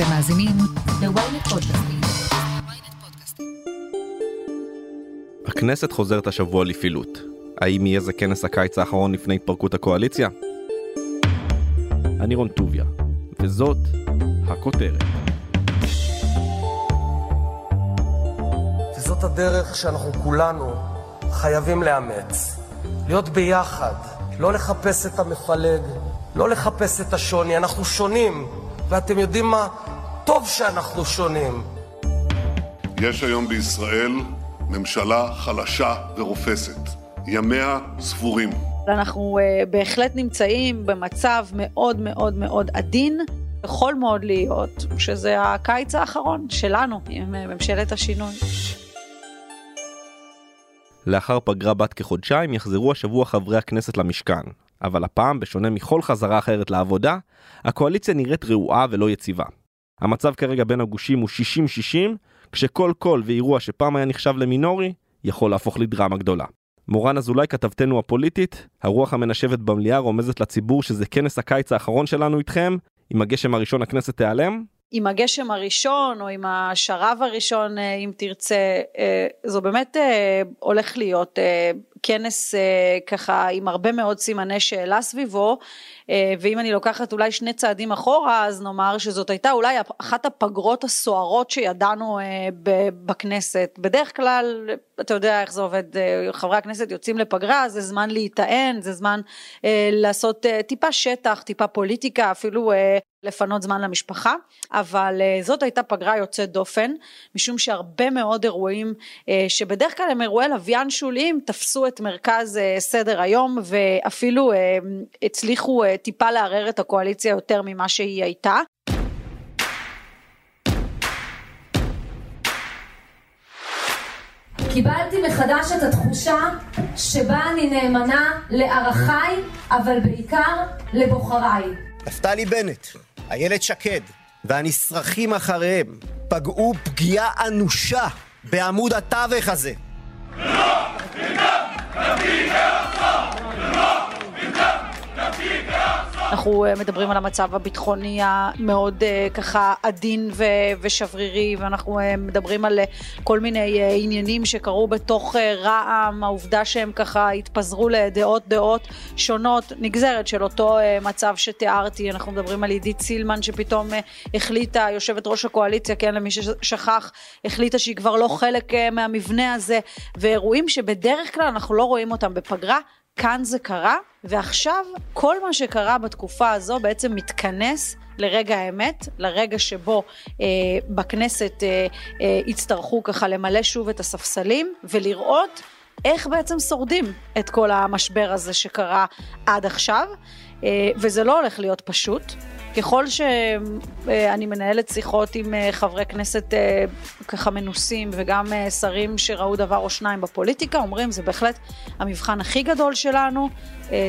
אתם מאזינים ל-ynet פודקאסטים. הכנסת חוזרת השבוע לפעילות. האם יהיה זה כנס הקיץ האחרון לפני התפרקות הקואליציה? אני רון טוביה, וזאת הכותרת. וזאת הדרך שאנחנו כולנו חייבים לאמץ. להיות ביחד, לא לחפש את המפלג, לא לחפש את השוני. אנחנו שונים, ואתם יודעים מה? טוב שאנחנו שונים. יש היום בישראל ממשלה חלשה ורופסת. ימיה ספורים. אנחנו uh, בהחלט נמצאים במצב מאוד מאוד מאוד עדין. יכול מאוד להיות שזה הקיץ האחרון שלנו עם uh, ממשלת השינוי. לאחר פגרה בת כחודשיים יחזרו השבוע חברי הכנסת למשכן. אבל הפעם, בשונה מכל חזרה אחרת לעבודה, הקואליציה נראית רעועה ולא יציבה. המצב כרגע בין הגושים הוא 60-60, כשכל קול ואירוע שפעם היה נחשב למינורי, יכול להפוך לדרמה גדולה. מורן אזולאי כתבתנו הפוליטית, הרוח המנשבת במליאה רומזת לציבור שזה כנס הקיץ האחרון שלנו איתכם, עם הגשם הראשון הכנסת תיעלם? עם הגשם הראשון או עם השרב הראשון אה, אם תרצה, אה, זו באמת אה, הולך להיות כנס ככה עם הרבה מאוד סימני שאלה סביבו ואם אני לוקחת אולי שני צעדים אחורה אז נאמר שזאת הייתה אולי אחת הפגרות הסוערות שידענו בכנסת. בדרך כלל אתה יודע איך זה עובד, חברי הכנסת יוצאים לפגרה, זה זמן להיטען, זה זמן לעשות טיפה שטח, טיפה פוליטיקה, אפילו לפנות זמן למשפחה, אבל uh, זאת הייתה פגרה יוצאת דופן, משום שהרבה מאוד אירועים uh, שבדרך כלל הם אירועי לוויין שוליים, תפסו את מרכז uh, סדר היום ואפילו הצליחו טיפה לערער את הקואליציה יותר ממה שהיא הייתה. קיבלתי מחדש את התחושה שבה אני נאמנה לערכיי, אבל בעיקר לבוחריי. נפתלי בנט, איילת שקד והנשרכים אחריהם פגעו פגיעה אנושה בעמוד התווך הזה. אנחנו אה, מדברים על המצב הביטחוני המאוד אה, ככה עדין ושברירי ואנחנו אה, מדברים על כל מיני עניינים שקרו בתוך רע"מ, העובדה שהם ככה התפזרו לדעות דעות שונות, נגזרת של אותו מצב שתיארתי, אנחנו מדברים על עידית סילמן שפתאום החליטה, יושבת ראש הקואליציה, כן למי ששכח, החליטה שהיא כבר לא חלק מהמבנה הזה ואירועים שבדרך כלל אנחנו לא רואים אותם. בפגרה כאן זה קרה, ועכשיו כל מה שקרה בתקופה הזו בעצם מתכנס לרגע האמת, לרגע שבו אה, בכנסת אה, אה, יצטרכו ככה למלא שוב את הספסלים ולראות איך בעצם שורדים את כל המשבר הזה שקרה עד עכשיו, אה, וזה לא הולך להיות פשוט. ככל שאני מנהלת שיחות עם אה, חברי כנסת אה, ככה מנוסים וגם אה, שרים שראו דבר או שניים בפוליטיקה, אומרים זה בהחלט המבחן הכי גדול שלנו,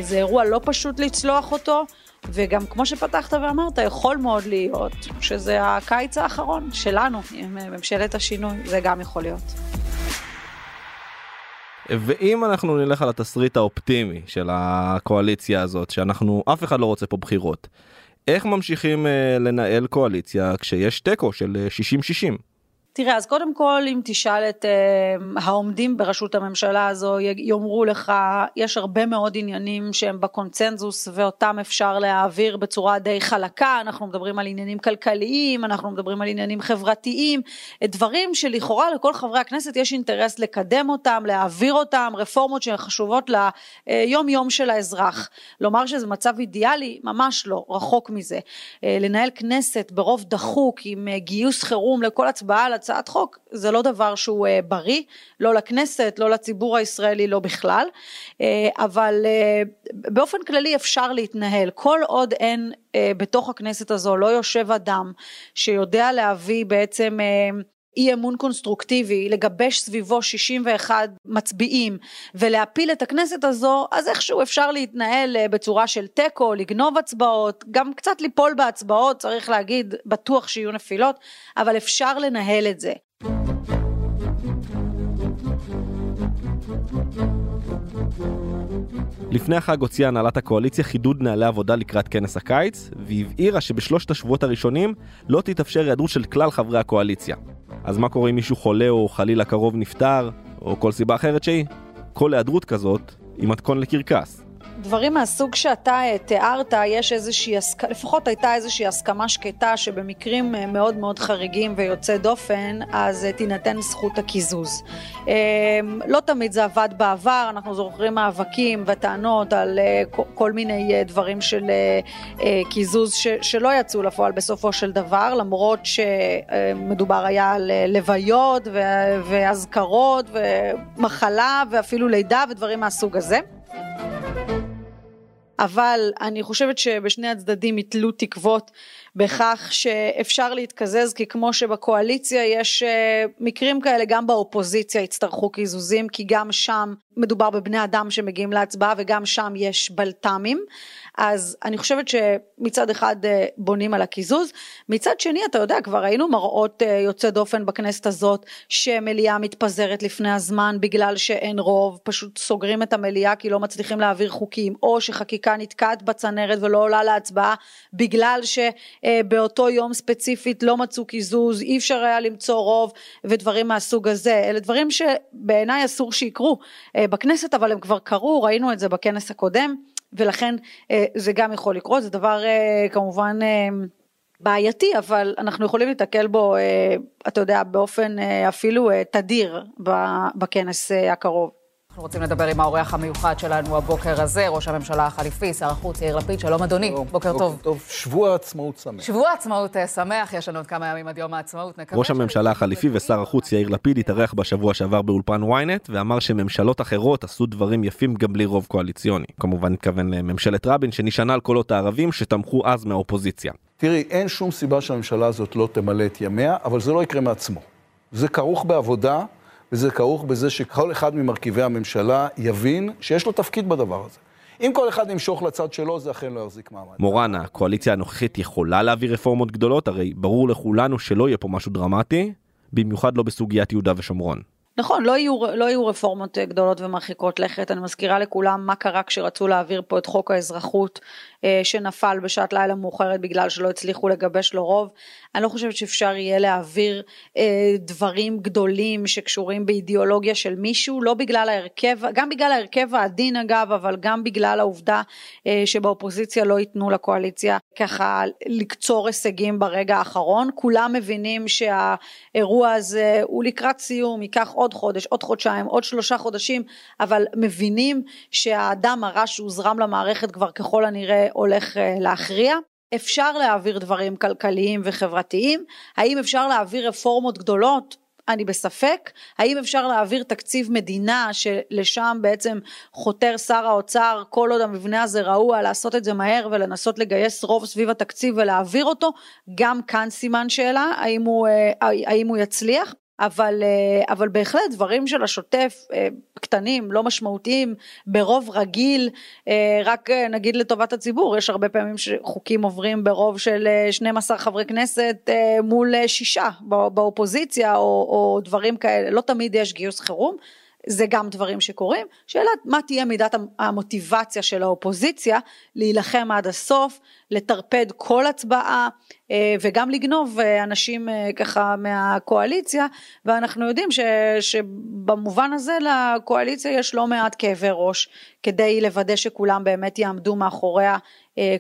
זה אירוע לא פשוט לצלוח אותו. וגם כמו שפתחת ואמרת, יכול מאוד להיות שזה הקיץ האחרון שלנו עם ממשלת השינוי, זה גם יכול להיות. ואם אנחנו נלך על התסריט האופטימי של הקואליציה הזאת, שאנחנו, אף אחד לא רוצה פה בחירות, איך ממשיכים uh, לנהל קואליציה כשיש תיקו של 60-60? תראה, אז קודם כל, אם תשאל את uh, העומדים בראשות הממשלה הזו, יאמרו לך, יש הרבה מאוד עניינים שהם בקונצנזוס ואותם אפשר להעביר בצורה די חלקה, אנחנו מדברים על עניינים כלכליים, אנחנו מדברים על עניינים חברתיים, דברים שלכאורה לכל חברי הכנסת יש אינטרס לקדם אותם, להעביר אותם, רפורמות שחשובות ליום יום של האזרח. לומר שזה מצב אידיאלי, ממש לא, רחוק מזה. Uh, לנהל כנסת ברוב דחוק עם גיוס חירום לכל הצבעה הצעת חוק זה לא דבר שהוא uh, בריא, לא לכנסת, לא לציבור הישראלי, לא בכלל, uh, אבל uh, באופן כללי אפשר להתנהל. כל עוד אין בתוך הכנסת הזו, לא יושב אדם שיודע להביא בעצם אי אמון קונסטרוקטיבי, לגבש סביבו 61 מצביעים ולהפיל את הכנסת הזו, אז איכשהו אפשר להתנהל בצורה של תיקו, לגנוב הצבעות, גם קצת ליפול בהצבעות, צריך להגיד, בטוח שיהיו נפילות, אבל אפשר לנהל את זה. לפני החג הוציאה הנהלת הקואליציה חידוד נהלי עבודה לקראת כנס הקיץ, והבהירה שבשלושת השבועות הראשונים לא תתאפשר היעדרות של כלל חברי הקואליציה. אז מה קורה אם מישהו חולה או חלילה קרוב נפטר, או כל סיבה אחרת שהיא? כל היעדרות כזאת היא מתכון לקרקס. דברים מהסוג שאתה אה, תיארת, יש איזושהי. לפחות הייתה איזושהי הסכמה שקטה שבמקרים אה, מאוד מאוד חריגים ויוצא דופן, אז אה, תינתן זכות הקיזוז. לא תמיד זה עבד בעבר, אנחנו זוכרים מאבקים וטענות על כל מיני דברים של קיזוז. שלא יצאו לפועל בסופו של דבר, למרות שמדובר היה על לוויות ואזכרות ומחלה ואפילו לידה ודברים מהסוג הזה. אבל אני חושבת שבשני הצדדים יתלו תקוות בכך שאפשר להתקזז כי כמו שבקואליציה יש אה, מקרים כאלה גם באופוזיציה יצטרכו קיזוזים כי גם שם מדובר בבני אדם שמגיעים להצבעה וגם שם יש בלת"מים אז אני חושבת שמצד אחד אה, בונים על הקיזוז, מצד שני אתה יודע כבר ראינו מראות אה, יוצא דופן בכנסת הזאת שמליאה מתפזרת לפני הזמן בגלל שאין רוב, פשוט סוגרים את המליאה כי לא מצליחים להעביר חוקים, או שחקיקה נתקעת בצנרת ולא עולה להצבעה בגלל שבאותו יום ספציפית לא מצאו קיזוז, אי אפשר היה למצוא רוב ודברים מהסוג הזה, אלה דברים שבעיניי אסור שיקרו אה, בכנסת אבל הם כבר קרו, ראינו את זה בכנס הקודם. ולכן אה, זה גם יכול לקרות, זה דבר אה, כמובן אה, בעייתי, אבל אנחנו יכולים להתקל בו, אתה יודע, באופן אפילו תדיר בכנס הקרוב. אנחנו רוצים לדבר עם האורח המיוחד שלנו הבוקר הזה, ראש הממשלה החליפי, שר החוץ יאיר לפיד, שלום אדוני, בוקר, בוקר טוב. טוב, שבוע עצמאות שמח. שבוע עצמאות אה, שמח, יש לנו עוד כמה ימים עד יום העצמאות, ראש הממשלה החליפי ושר החוץ יאיר לפיד התארח בשבוע שעבר באולפן ynet, ואמר שממשלות אחרות עשו דברים יפים גם בלי רוב קואליציוני. כמובן התכוון לממשלת רבין, שנשענה על קולות הערבים שתמכו אז מהאופוזיציה. תראי, אין שום סיבה שהממשלה הזאת לא תמלא את ימיה, אבל זה לא יקרה מעצמו. זה כרוך בעבודה. וזה כרוך בזה שכל אחד ממרכיבי הממשלה יבין שיש לו תפקיד בדבר הזה. אם כל אחד ימשוך לצד שלו, זה אכן לא יחזיק מעמד. מורנה, הקואליציה הנוכחית יכולה להביא רפורמות גדולות? הרי ברור לכולנו שלא יהיה פה משהו דרמטי, במיוחד לא בסוגיית יהודה ושומרון. נכון, לא יהיו, לא יהיו רפורמות גדולות ומרחיקות לכת, אני מזכירה לכולם מה קרה כשרצו להעביר פה את חוק האזרחות שנפל בשעת לילה מאוחרת בגלל שלא הצליחו לגבש לו רוב. אני לא חושבת שאפשר יהיה להעביר אה, דברים גדולים שקשורים באידיאולוגיה של מישהו, לא בגלל ההרכב, גם בגלל ההרכב העדין אגב, אבל גם בגלל העובדה אה, שבאופוזיציה לא ייתנו לקואליציה ככה לקצור הישגים ברגע האחרון. כולם מבינים שהאירוע הזה הוא לקראת סיום, ייקח עוד חודש, עוד חודשיים, עוד שלושה חודשים, אבל מבינים שהאדם הרע שהוזרם למערכת כבר ככל הנראה הולך אה, להכריע. אפשר להעביר דברים כלכליים וחברתיים, האם אפשר להעביר רפורמות גדולות? אני בספק, האם אפשר להעביר תקציב מדינה שלשם בעצם חותר שר האוצר כל עוד המבנה הזה רעוע לעשות את זה מהר ולנסות לגייס רוב סביב התקציב ולהעביר אותו, גם כאן סימן שאלה האם הוא, אה, האם הוא יצליח. אבל, אה, אבל בהחלט דברים של השוטף, אה, קטנים, לא משמעותיים, ברוב רגיל, אה, רק נגיד לטובת הציבור, יש הרבה פעמים שחוקים עוברים ברוב של 12 חברי כנסת מול שישה באופוזיציה, או, או דברים כאלה, לא תמיד יש גיוס חירום. זה גם דברים שקורים. שאלה מה תהיה מידת המוטיבציה של האופוזיציה להילחם עד הסוף, לטרפד כל הצבעה אה, וגם לגנוב אה, אנשים אה, ככה מהקואליציה ואנחנו יודעים ש, שבמובן הזה לקואליציה יש לא מעט כאבי ראש כדי לוודא שכולם באמת יעמדו מאחוריה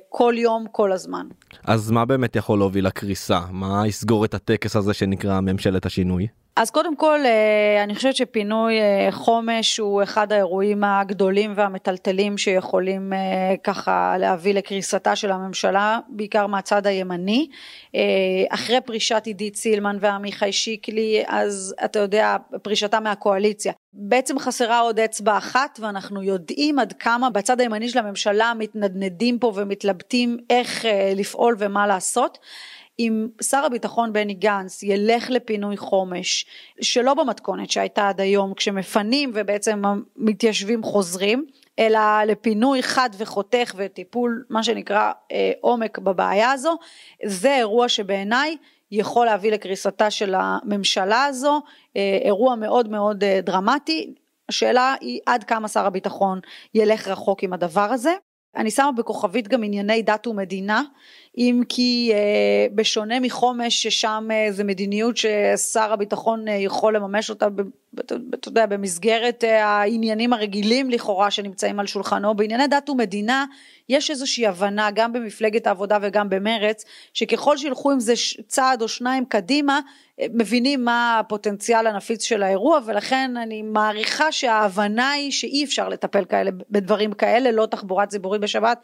כל יום כל הזמן. אז מה באמת יכול להוביל לקריסה? מה יסגור את הטקס הזה שנקרא ממשלת השינוי? אז קודם כל אה, אני חושבת שפינוי אה, חומש הוא אחד האירועים הגדולים והמטלטלים שיכולים אה, ככה להביא לקריסתה של הממשלה בעיקר מהצד הימני. אחרי פרישת עידית סילמן ועמיחי שיקלי אז אתה יודע פרישתה מהקואליציה. בעצם חסרה עוד אצבע אחת ואנחנו יודעים עד כמה בצד הימני של הממשלה מתנדנדים פה ומתלבטים איך לפעול ומה לעשות אם שר הביטחון בני גנץ ילך לפינוי חומש שלא במתכונת שהייתה עד היום כשמפנים ובעצם המתיישבים חוזרים אלא לפינוי חד וחותך וטיפול מה שנקרא אה, עומק בבעיה הזו זה אירוע שבעיניי יכול להביא לקריסתה של הממשלה הזו אה, אירוע מאוד מאוד אה, דרמטי השאלה היא עד כמה שר הביטחון ילך רחוק עם הדבר הזה. אני שמה בכוכבית גם ענייני דת ומדינה, אם כי אה, בשונה מחומש ששם אה, זה מדיניות ששר הביטחון אה, יכול לממש אותה, אתה יודע, במסגרת העניינים הרגילים לכאורה שנמצאים על שולחנו, בענייני דת ומדינה יש איזושהי הבנה גם במפלגת העבודה וגם במרץ, שככל שילכו עם זה צעד או שניים קדימה, מבינים מה הפוטנציאל הנפיץ של האירוע ולכן אני מעריכה שההבנה היא שאי אפשר לטפל כאלה בדברים כאלה, לא תחבורה ציבורית בשבת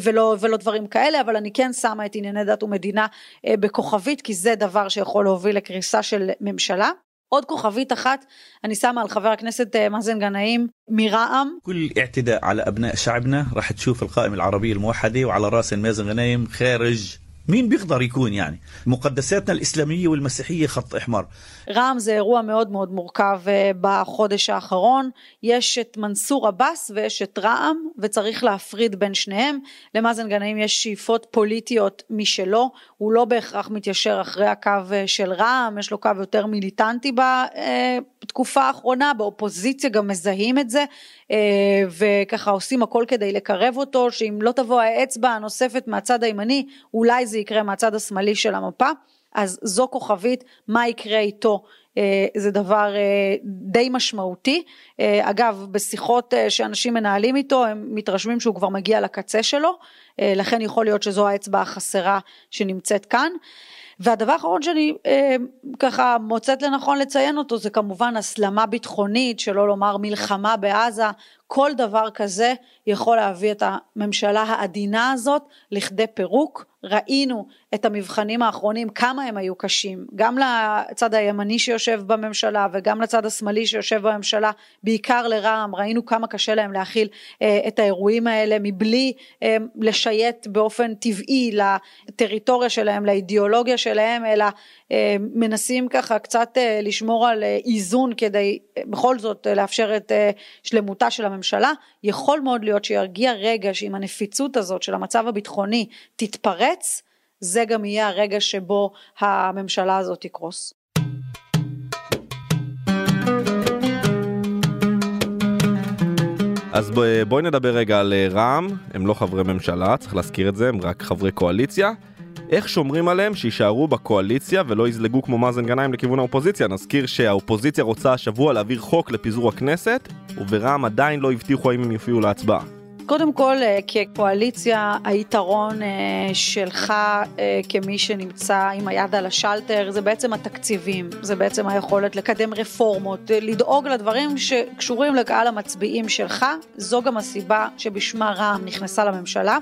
ולא, ולא דברים כאלה, אבל אני כן שמה את ענייני דת ומדינה אה, בכוכבית כי זה דבר שיכול להוביל לקריסה של ממשלה. עוד כוכבית אחת אני שמה על חבר הכנסת מאזן גנאים מרע"מ. كل اعتداء على أبناء شعبنا راح تشوف القائمة العربية الموحدة وعلى رأس مازن غنايم خارج مين بيقدر يكون يعني مقدساتنا الإسلامية والمسيحية خط أحمر רע"מ זה אירוע מאוד מאוד מורכב בחודש האחרון, יש את מנסור עבאס ויש את רע"מ וצריך להפריד בין שניהם, למאזן גנאים יש שאיפות פוליטיות משלו, הוא לא בהכרח מתיישר אחרי הקו של רע"מ, יש לו קו יותר מיליטנטי בתקופה האחרונה, באופוזיציה גם מזהים את זה וככה עושים הכל כדי לקרב אותו, שאם לא תבוא האצבע הנוספת מהצד הימני, אולי זה יקרה מהצד השמאלי של המפה. אז זו כוכבית, מה יקרה איתו, אה, זה דבר אה, די משמעותי. אה, אגב, בשיחות שאנשים מנהלים איתו, הם מתרשמים שהוא כבר מגיע לקצה שלו, לכן יכול להיות שזו האצבע החסרה שנמצאת כאן. והדבר האחרון שאני אה, ככה מוצאת לנכון לציין אותו זה כמובן הסלמה ביטחונית, שלא לומר מלחמה בעזה, כל דבר כזה יכול להביא את הממשלה העדינה הזאת לכדי פירוק. ראינו את המבחנים האחרונים כמה הם היו קשים, גם לצד הימני שיושב בממשלה וגם לצד השמאלי שיושב בממשלה, בעיקר לרע"מ, ראינו כמה קשה להם להכיל אה, את האירועים האלה מבלי אה, לשייט באופן טבעי לטריטוריה שלהם, לאידיאולוגיה שלהם, אלא אה, מנסים ככה קצת אה, לשמור על אה, איזון כדי בכל זאת לאפשר את שלמותה של הממשלה, יכול מאוד להיות שירגיע רגע שאם הנפיצות הזאת של המצב הביטחוני תתפרץ, זה גם יהיה הרגע שבו הממשלה הזאת תקרוס. אז בואי נדבר רגע על רע"מ, הם לא חברי ממשלה, צריך להזכיר את זה, הם רק חברי קואליציה. איך שומרים עליהם שיישארו בקואליציה ולא יזלגו כמו מאזן גנאים לכיוון האופוזיציה? נזכיר שהאופוזיציה רוצה השבוע להעביר חוק לפיזור הכנסת, וברע"מ עדיין לא הבטיחו האם הם יופיעו להצבעה. קודם כל, אה, כקואליציה, היתרון אה, שלך אה, כמי שנמצא עם היד על השלטר זה בעצם התקציבים, זה בעצם היכולת לקדם רפורמות, לדאוג לדברים שקשורים לקהל המצביעים שלך, זו גם הסיבה שבשמה רע"מ נכנסה לממשלה.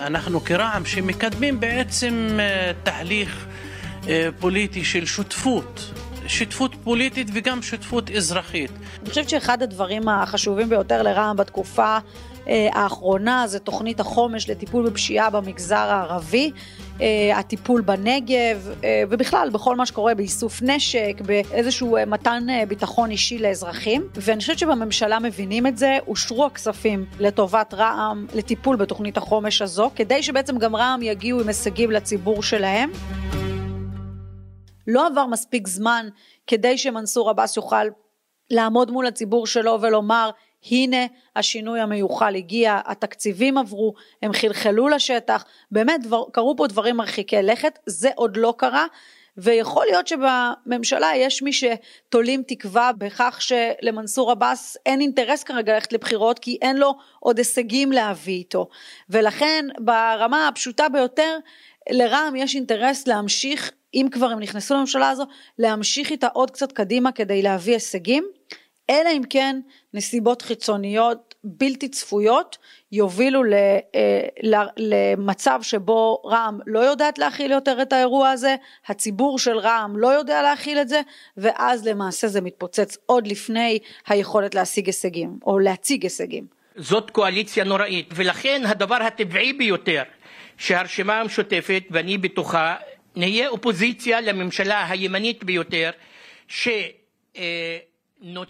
אנחנו כרע"מ שמקדמים בעצם אה, תהליך אה, פוליטי של שותפות. שותפות פוליטית וגם שותפות אזרחית. אני חושבת שאחד הדברים החשובים ביותר לרע"מ בתקופה אה, האחרונה זה תוכנית החומש לטיפול בפשיעה במגזר הערבי. אה, הטיפול בנגב אה, ובכלל בכל מה שקורה באיסוף נשק, באיזשהו מתן ביטחון אישי לאזרחים. ואני חושבת שבממשלה מבינים את זה, אושרו הכספים לטובת רע"מ לטיפול בתוכנית החומש הזו, כדי שבעצם גם רע"מ יגיעו עם הישגים לציבור שלהם. לא עבר מספיק זמן כדי שמנסור עבאס יוכל לעמוד מול הציבור שלו ולומר הנה השינוי המיוחל הגיע, התקציבים עברו, הם חלחלו לשטח, באמת דבר, קרו פה דברים מרחיקי לכת, זה עוד לא קרה. ויכול להיות שבממשלה יש מי שתולים תקווה בכך שלמנסור עבאס אין אינטרס כרגע ללכת לבחירות כי אין לו עוד הישגים להביא איתו ולכן ברמה הפשוטה ביותר לרע"מ יש אינטרס להמשיך אם כבר הם נכנסו לממשלה הזו להמשיך איתה עוד קצת קדימה כדי להביא הישגים אלא אם כן נסיבות חיצוניות בלתי צפויות יובילו אה, למצב שבו רע"מ לא יודעת להכיל יותר את האירוע הזה, הציבור של רע"מ לא יודע להכיל את זה, ואז למעשה זה מתפוצץ עוד לפני היכולת להשיג הישגים, או להציג הישגים. זאת קואליציה נוראית, ולכן הדבר הטבעי ביותר שהרשימה המשותפת, ואני בתוכה, נהיה אופוזיציה לממשלה הימנית ביותר, ש... אה,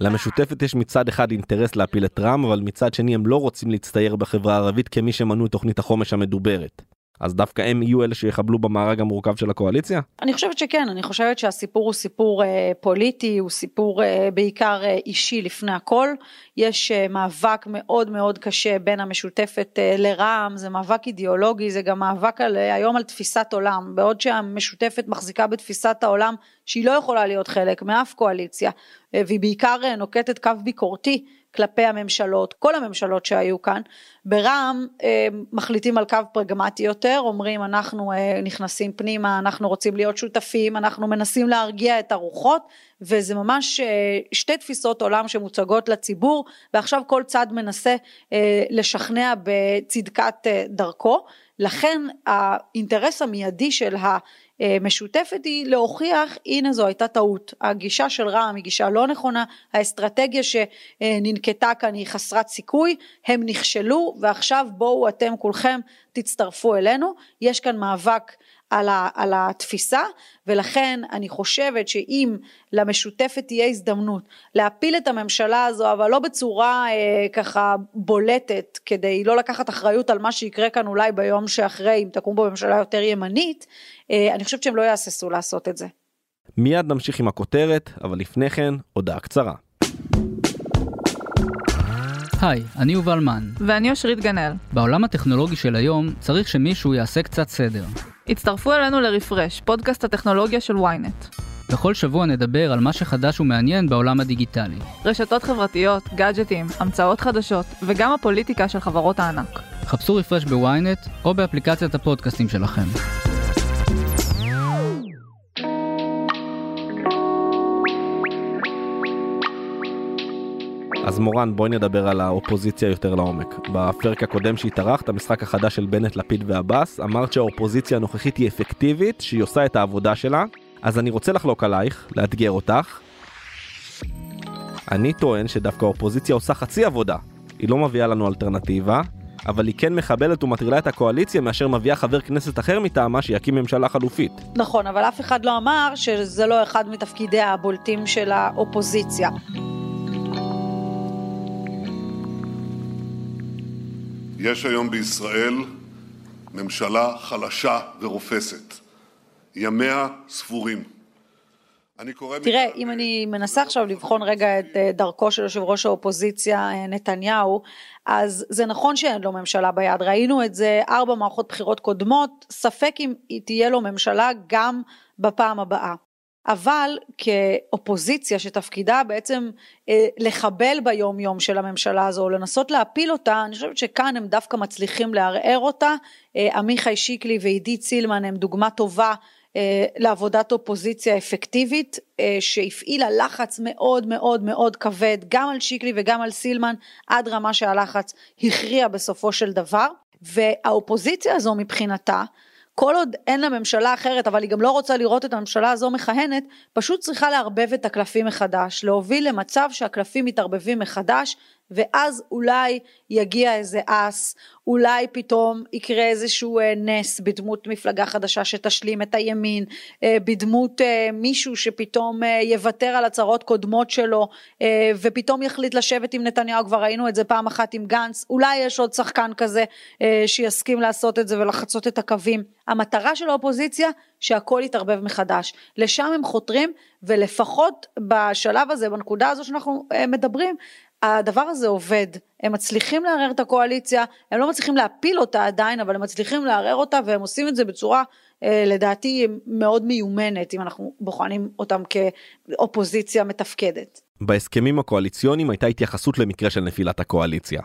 למשותפת יש מצד אחד אינטרס להפיל את רע"מ, אבל מצד שני הם לא רוצים להצטייר בחברה הערבית כמי שמנעו תוכנית החומש המדוברת. אז דווקא הם יהיו אלה שיחבלו במארג המורכב של הקואליציה? אני חושבת שכן, אני חושבת שהסיפור הוא סיפור אה, פוליטי, הוא סיפור אה, בעיקר אה, אישי לפני הכל. יש אה, מאבק מאוד מאוד קשה בין המשותפת אה, לרע"מ, זה מאבק אידיאולוגי, זה גם מאבק על, אה, היום על תפיסת עולם, בעוד שהמשותפת מחזיקה בתפיסת העולם שהיא לא יכולה להיות חלק מאף קואליציה, אה, והיא בעיקר אה, נוקטת קו ביקורתי. כלפי הממשלות, כל הממשלות שהיו כאן. ברע"מ אה, מחליטים על קו פרגמטי יותר, אומרים אנחנו אה, נכנסים פנימה, אנחנו רוצים להיות שותפים, אנחנו מנסים להרגיע את הרוחות, וזה ממש אה, שתי תפיסות עולם שמוצגות לציבור, ועכשיו כל צד מנסה אה, לשכנע בצדקת אה, דרכו. לכן האינטרס המיידי של המשותפת היא להוכיח הנה זו הייתה טעות, הגישה של רע"מ היא גישה לא נכונה, האסטרטגיה שננקטה כאן היא חסרת סיכוי, הם נכשלו ועכשיו בואו אתם כולכם תצטרפו אלינו, יש כאן מאבק על, ה, על התפיסה ולכן אני חושבת שאם למשותפת תהיה הזדמנות להפיל את הממשלה הזו אבל לא בצורה אה, ככה בולטת כדי לא לקחת אחריות על מה שיקרה כאן אולי ביום שאחרי אם תקום בו ממשלה יותר ימנית אה, אני חושבת שהם לא יהססו לעשות את זה. מיד נמשיך עם הכותרת אבל לפני כן הודעה קצרה. היי, אני יובל מן. ואני אושרית גנאל. בעולם הטכנולוגי של היום צריך שמישהו יעשה קצת סדר. הצטרפו אלינו לרפרש, פודקאסט הטכנולוגיה של ynet. בכל שבוע נדבר על מה שחדש ומעניין בעולם הדיגיטלי. רשתות חברתיות, גאדג'טים, המצאות חדשות, וגם הפוליטיקה של חברות הענק. חפשו רפרש בוויינט או באפליקציית הפודקאסטים שלכם. אז מורן בואי נדבר על האופוזיציה יותר לעומק. בפרק הקודם שהתארחת, המשחק החדש של בנט, לפיד ועבאס, אמרת שהאופוזיציה הנוכחית היא אפקטיבית, שהיא עושה את העבודה שלה, אז אני רוצה לחלוק עלייך, לאתגר אותך. אני טוען שדווקא האופוזיציה עושה חצי עבודה. היא לא מביאה לנו אלטרנטיבה, אבל היא כן מחבלת ומטרילה את הקואליציה מאשר מביאה חבר כנסת אחר מטעמה שיקים ממשלה חלופית. נכון, אבל אף אחד לא אמר שזה לא אחד מתפקידיה הבולטים של האופוזיציה. יש היום בישראל ממשלה חלשה ורופסת. ימיה ספורים. אני קורא... תראה, מכאן... אם אני מנסה עכשיו לבחון רגע את אה, דרכו של יושב ראש האופוזיציה אה, נתניהו, אז זה נכון שאין לו ממשלה ביד, ראינו את זה ארבע מערכות בחירות קודמות, ספק אם תהיה לו ממשלה גם בפעם הבאה. אבל כאופוזיציה שתפקידה בעצם אה, לחבל ביום יום של הממשלה הזו, או לנסות להפיל אותה, אני חושבת שכאן הם דווקא מצליחים לערער אותה. אה, עמיחי שיקלי ועידית סילמן הם דוגמה טובה אה, לעבודת אופוזיציה אפקטיבית, שהפעילה לחץ מאוד מאוד מאוד כבד גם על שיקלי וגם על סילמן, עד רמה שהלחץ הכריע בסופו של דבר. והאופוזיציה הזו מבחינתה, כל עוד אין לה ממשלה אחרת, אבל היא גם לא רוצה לראות את הממשלה הזו מכהנת, פשוט צריכה לערבב את הקלפים מחדש, להוביל למצב שהקלפים מתערבבים מחדש, ואז אולי יגיע איזה אס, אולי פתאום יקרה איזשהו אה, נס בדמות מפלגה חדשה שתשלים את הימין, אה, בדמות אה, מישהו שפתאום יוותר על הצהרות קודמות שלו ופתאום יחליט לשבת עם נתניהו, כבר ראינו את זה פעם אחת עם גנץ, אולי יש עוד שחקן כזה שיסכים לעשות את זה ולחצות את הקווים. המטרה של האופוזיציה שהכל יתערבב מחדש. לשם הם חותרים ולפחות בשלב הזה, בנקודה הזו שאנחנו מדברים, הדבר הזה עובד, הם מצליחים לערער את הקואליציה, הם לא מצליחים להפיל אותה עדיין, אבל הם מצליחים לערער אותה והם עושים את זה בצורה אה, לדעתי מאוד מיומנת, אם אנחנו בוחנים אותם כאופוזיציה מתפקדת. בהסכמים הקואליציוניים הייתה התייחסות למקרה של נפילת הקואליציה.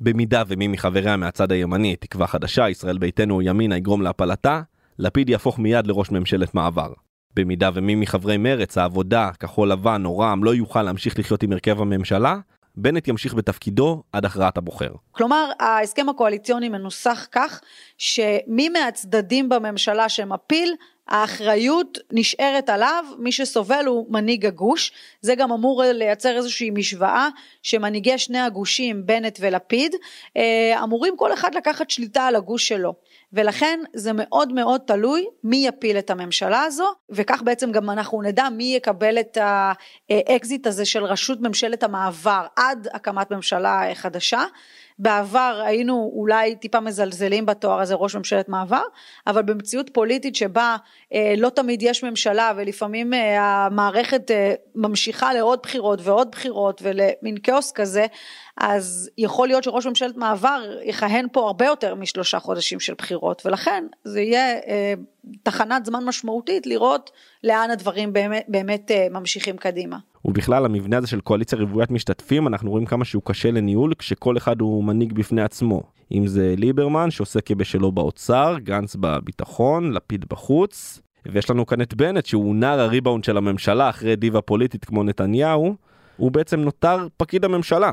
במידה ומי מחבריה מהצד הימני, תקווה חדשה, ישראל ביתנו או ימינה יגרום להפלתה, לפיד יהפוך מיד לראש ממשלת מעבר. במידה ומי מחברי מרץ, העבודה, כחול לבן או רע"מ לא יוכל להמשיך לחיות עם הרכב הממשלה, בנט ימשיך בתפקידו עד הכרעת הבוחר. כלומר, ההסכם הקואליציוני מנוסח כך שמי מהצדדים בממשלה שמפיל, האחריות נשארת עליו, מי שסובל הוא מנהיג הגוש, זה גם אמור לייצר איזושהי משוואה שמנהיגי שני הגושים, בנט ולפיד, אה, אמורים כל אחד לקחת שליטה על הגוש שלו. ולכן זה מאוד מאוד תלוי מי יפיל את הממשלה הזו, וכך בעצם גם אנחנו נדע מי יקבל את האקזיט הזה של ראשות ממשלת המעבר עד הקמת ממשלה חדשה. בעבר היינו אולי טיפה מזלזלים בתואר הזה ראש ממשלת מעבר, אבל במציאות פוליטית שבה אה, לא תמיד יש ממשלה ולפעמים אה, המערכת אה, ממשיכה לעוד בחירות ועוד בחירות ולמין כאוס כזה, אז יכול להיות שראש ממשלת מעבר יכהן פה הרבה יותר משלושה חודשים של בחירות, ולכן זה יהיה אה, תחנת זמן משמעותית לראות לאן הדברים באמת, באמת אה, ממשיכים קדימה. ובכלל המבנה הזה של קואליציה רוויית משתתפים אנחנו רואים כמה שהוא קשה לניהול כשכל אחד הוא מנהיג בפני עצמו. אם זה ליברמן שעושה כבשלו באוצר, גנץ בביטחון, לפיד בחוץ, ויש לנו כאן את בנט שהוא נער הריבאונד של הממשלה אחרי דיבה פוליטית כמו נתניהו, הוא בעצם נותר פקיד הממשלה.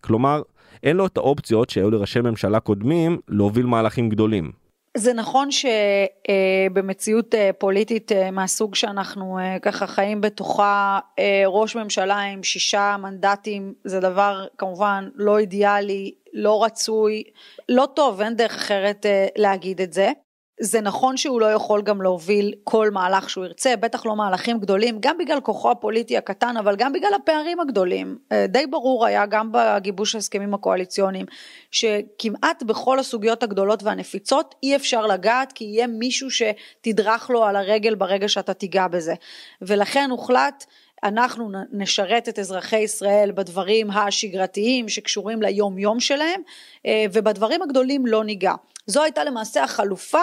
כלומר, אין לו את האופציות שהיו לראשי ממשלה קודמים להוביל מהלכים גדולים. זה נכון שבמציאות אה, פוליטית אה, מהסוג שאנחנו אה, ככה חיים בתוכה, ראש ממשלה עם שישה מנדטים זה דבר כמובן לא אידיאלי, לא רצוי, לא טוב, אין דרך אחרת להגיד את זה. זה נכון שהוא לא יכול גם להוביל כל מהלך שהוא ירצה, בטח לא מהלכים גדולים, גם בגלל כוחו הפוליטי הקטן, אבל גם בגלל הפערים הגדולים. אה, די ברור היה גם בגיבוש ההסכמים הקואליציוניים, שכמעט בכל הסוגיות הגדולות והנפיצות אי אפשר לגעת, כי יהיה מישהו שתדרך לו על הרגל ברגע שאתה תיגע בזה. ולכן הוחלט אנחנו נשרת את אזרחי ישראל בדברים השגרתיים שקשורים ליום יום שלהם אה, ובדברים הגדולים לא ניגע. זו הייתה למעשה החלופה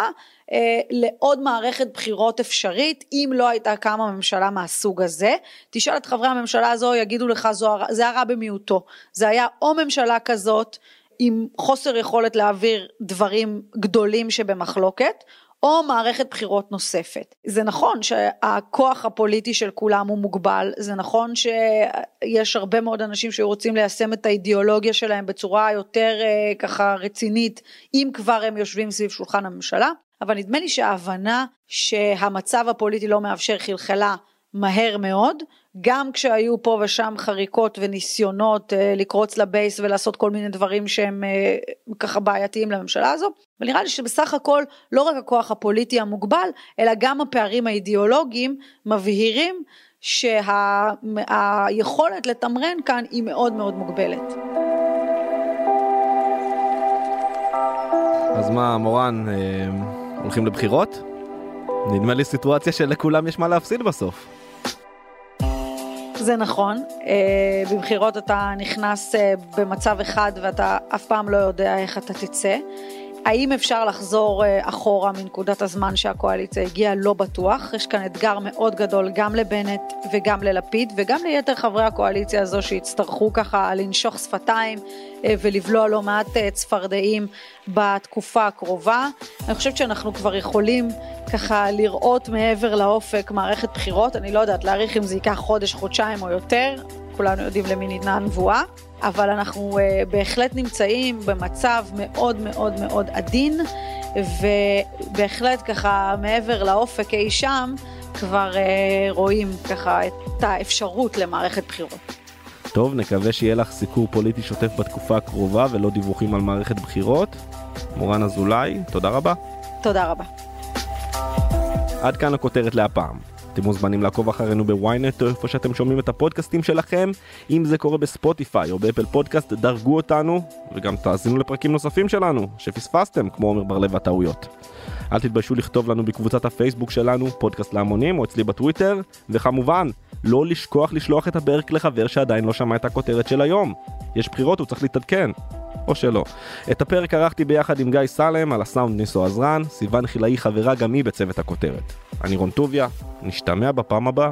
אה, לעוד מערכת בחירות אפשרית אם לא הייתה קמה ממשלה מהסוג הזה. תשאל את חברי הממשלה הזו יגידו לך זו, זה הרע במיעוטו. זה היה או ממשלה כזאת עם חוסר יכולת להעביר דברים גדולים שבמחלוקת או מערכת בחירות נוספת. זה נכון שהכוח הפוליטי של כולם הוא מוגבל, זה נכון שיש הרבה מאוד אנשים שרוצים ליישם את האידיאולוגיה שלהם בצורה יותר אה, ככה רצינית, אם כבר הם יושבים סביב שולחן הממשלה, אבל נדמה לי שההבנה שהמצב הפוליטי לא מאפשר חלחלה מהר מאוד, גם כשהיו פה ושם חריקות וניסיונות אה, לקרוץ לבייס ולעשות כל מיני דברים שהם אה, ככה בעייתיים לממשלה הזו, ונראה לי שבסך הכל לא רק הכוח הפוליטי המוגבל, אלא גם הפערים האידיאולוגיים מבהירים שהיכולת לתמרן כאן היא מאוד מאוד מוגבלת. אז מה, מורן, אה, הולכים לבחירות? נדמה לי סיטואציה שלכולם יש מה להפסיד בסוף. זה נכון, אה, בבחירות אתה נכנס אה, במצב אחד ואתה אף פעם לא יודע איך אתה תצא. האם אפשר לחזור אה, אחורה מנקודת הזמן שהקואליציה הגיעה? לא בטוח. יש כאן אתגר מאוד גדול גם לבנט וגם ללפיד וגם ליתר חברי הקואליציה הזו שיצטרכו ככה לנשוך שפתיים ולבלוע לא מעט צפרדעים בתקופה הקרובה. אני חושבת שאנחנו כבר יכולים ככה לראות מעבר לאופק מערכת בחירות, אני לא יודעת להעריך אם זה ייקח חודש, חודשיים או יותר, כולנו יודעים למי ניתנה הנבואה, אבל אנחנו uh, בהחלט נמצאים במצב מאוד מאוד מאוד עדין, ובהחלט ככה מעבר לאופק אי שם, כבר uh, רואים ככה את האפשרות למערכת בחירות. טוב, נקווה שיהיה לך סיקור פוליטי שוטף בתקופה הקרובה ולא דיווחים על מערכת בחירות. מורן אזולאי, תודה רבה. תודה רבה. עד כאן הכותרת להפעם. אתם מוזמנים לעקוב אחרינו בוויינט או איפה שאתם שומעים את הפודקאסטים שלכם. אם זה קורה בספוטיפיי או באפל פודקאסט, דרגו אותנו, וגם תאזינו לפרקים נוספים שלנו, שפספסתם, כמו עומר בר לב הטעויות. אל תתביישו לכתוב לנו בקבוצת הפייסבוק שלנו, פודקאסט להמונים, או אצלי בטוויטר, וכמובן, לא לשכוח לשלוח את הפרק לחבר שעדיין לא שמע את הכותרת של היום. יש בחירות, הוא צריך להתעדכן. או שלא. את הפרק ערכתי ביחד עם גיא סלם, על הסאונד ניסו עזרן, סיוון חילאי חברה גם היא בצוות הכותרת. אני רון טוביה, נשתמע בפעם הבאה.